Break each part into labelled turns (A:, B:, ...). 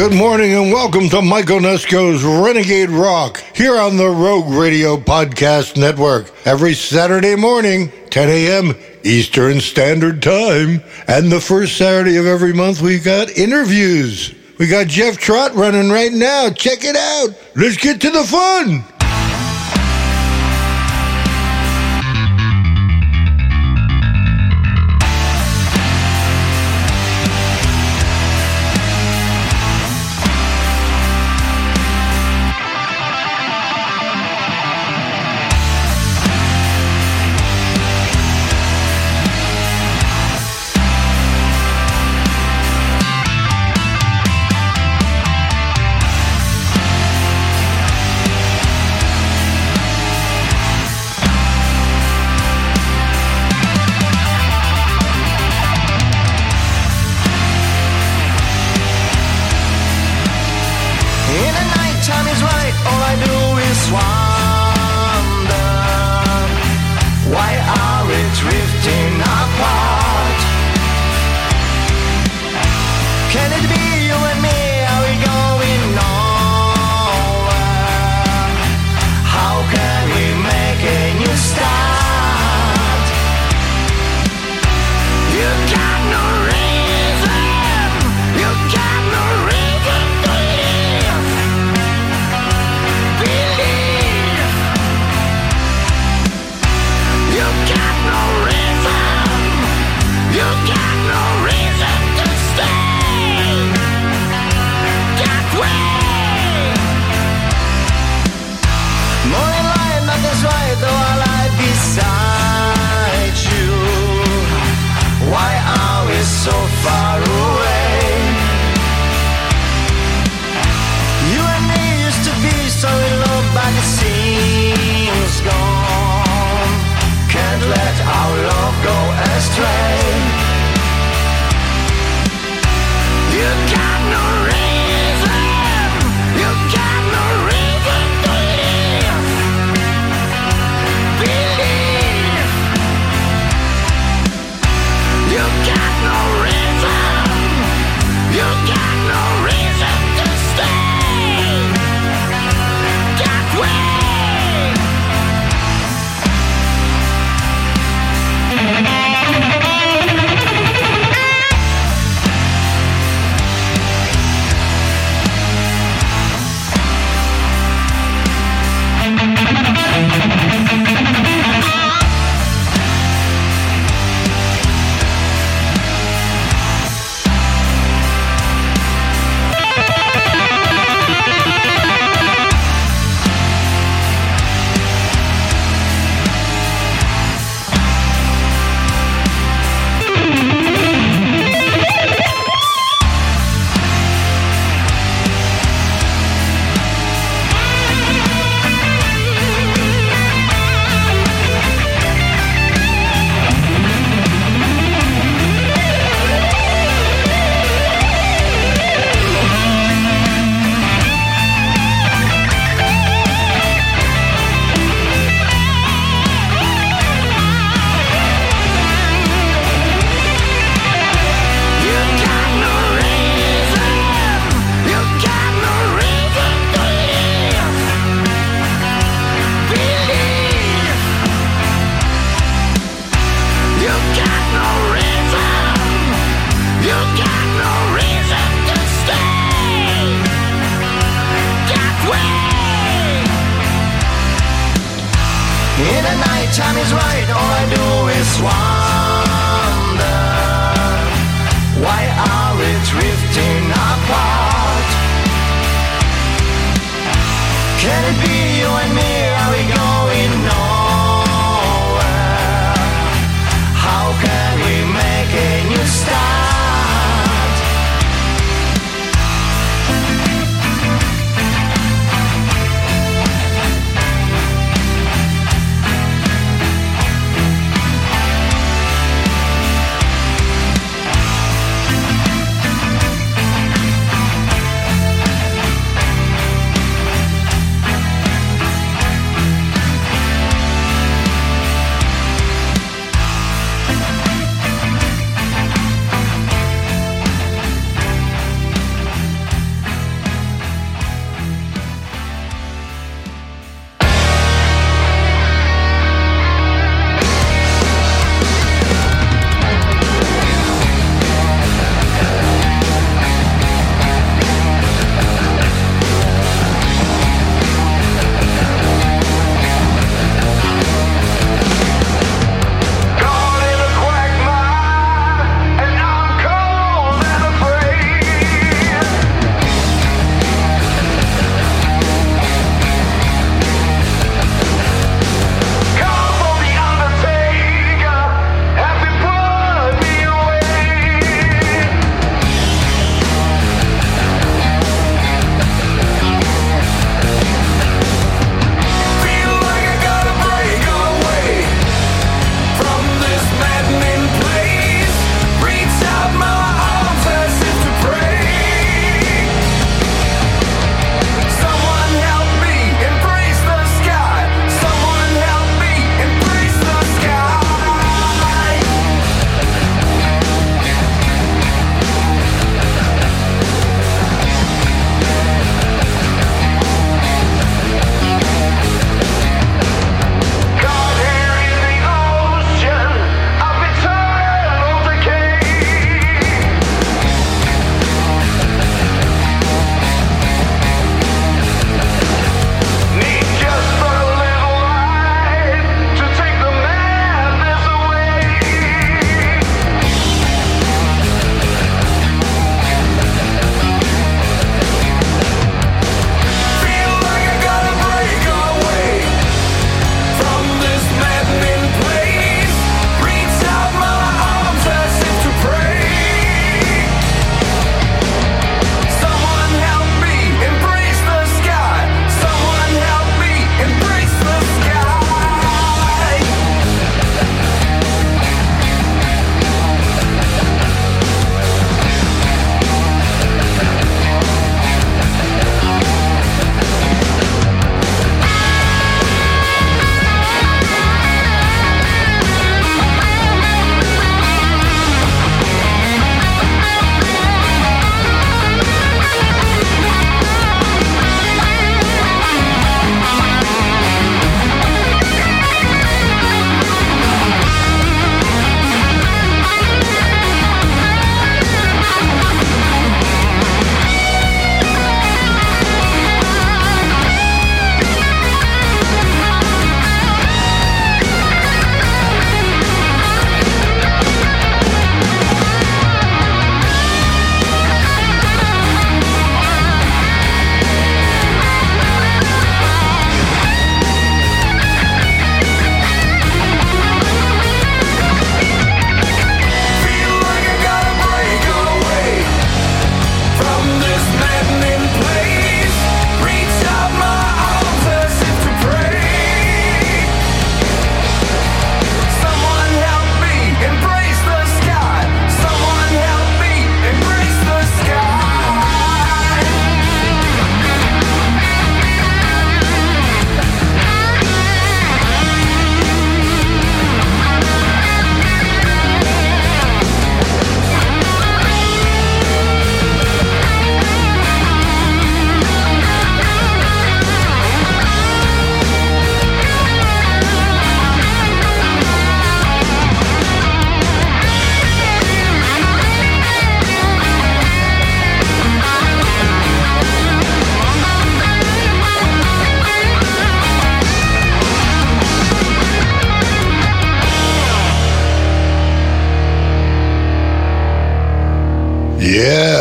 A: Good morning and welcome to Mike Onesko's Renegade Rock here on the Rogue Radio Podcast Network every Saturday morning, 10 a.m. Eastern Standard Time. And the first Saturday of every month, we've got interviews. We got Jeff Trot running right now. Check it out. Let's get to the fun.
B: the time is right, all I do is wonder Why are we drifting apart? Can it be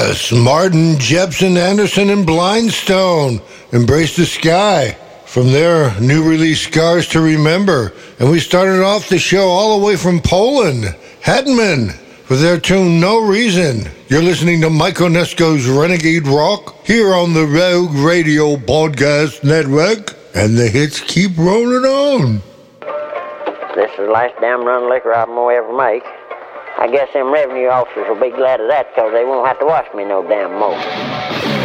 C: Yes, Martin, Jepson, Anderson, and Blindstone embrace the sky from their new release Scars to Remember. And we started off the show all the way from Poland, Hetman, with their tune No Reason. You're listening to Mike Onesko's Renegade Rock here on the Rogue Radio Podcast Network, and the hits keep rolling on.
D: This is the last damn run liquor album I'll ever make. I guess them revenue officers will be glad of that because they won't have to watch me no damn more.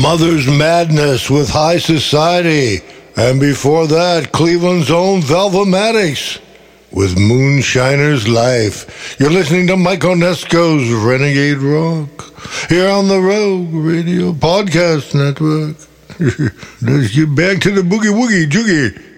C: Mother's Madness with High Society. And before that, Cleveland's own Velvomatics with Moonshiner's Life. You're listening to Mike Onesko's Renegade Rock here on the Rogue Radio Podcast Network. Let's get back to the boogie woogie joogie.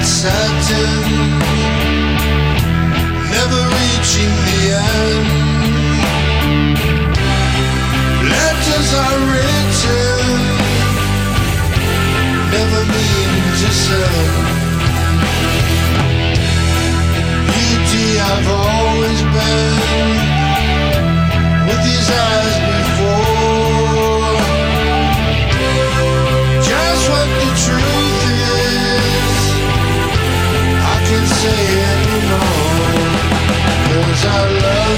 A: exciting, never reaching the end. Letters are written, never to send. Beauty I've always been, with these eyes. I love.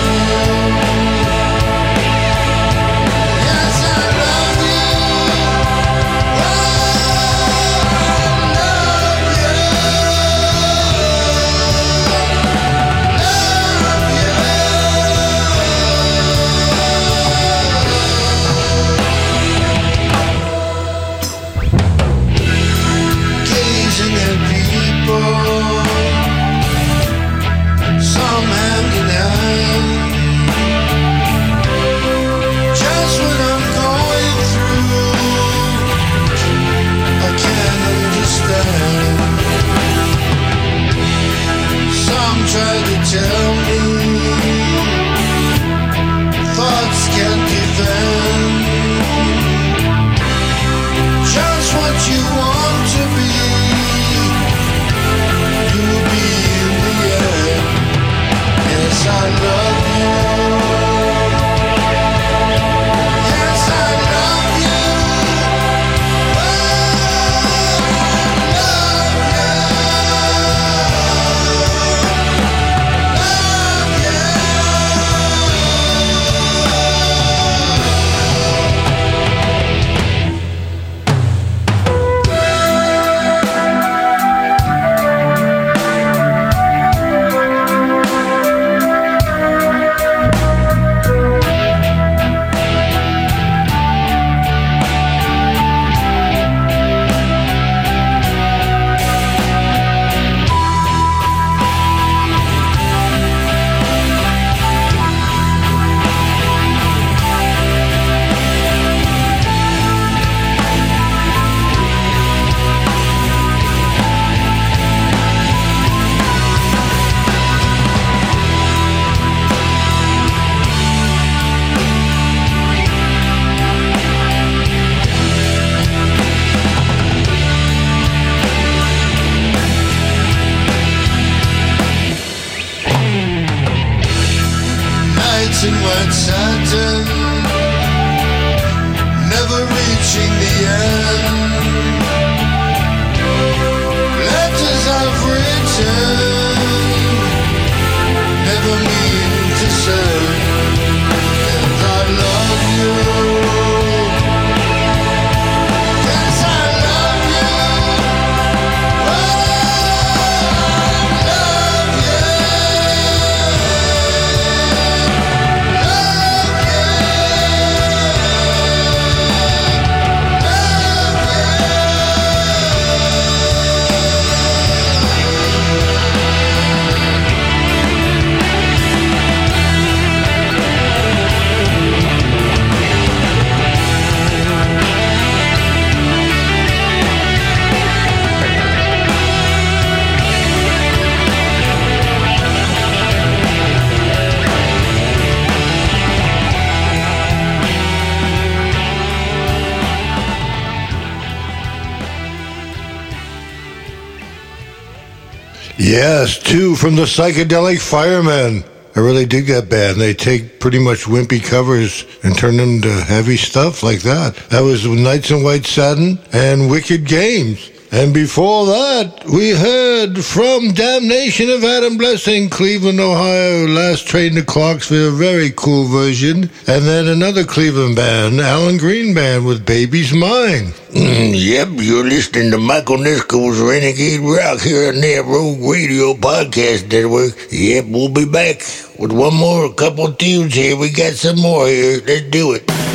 A: Yes,
C: two from the Psychedelic Firemen. I really dig that band. They take pretty much wimpy covers and turn them to heavy stuff like that. That was Nights in White Satin and Wicked Games. And before that, we heard from Damnation of Adam Blessing, Cleveland, Ohio, Last Train to Clarksville, very cool version. And then another Cleveland band, Alan Green Band with Baby's Mine.
E: Mm, yep, you're listening to Mike Onesko's Renegade Rock here on the Rogue Radio Podcast Network. Yep, we'll be back with one more, a couple tunes here. We got some more here. Let's do it.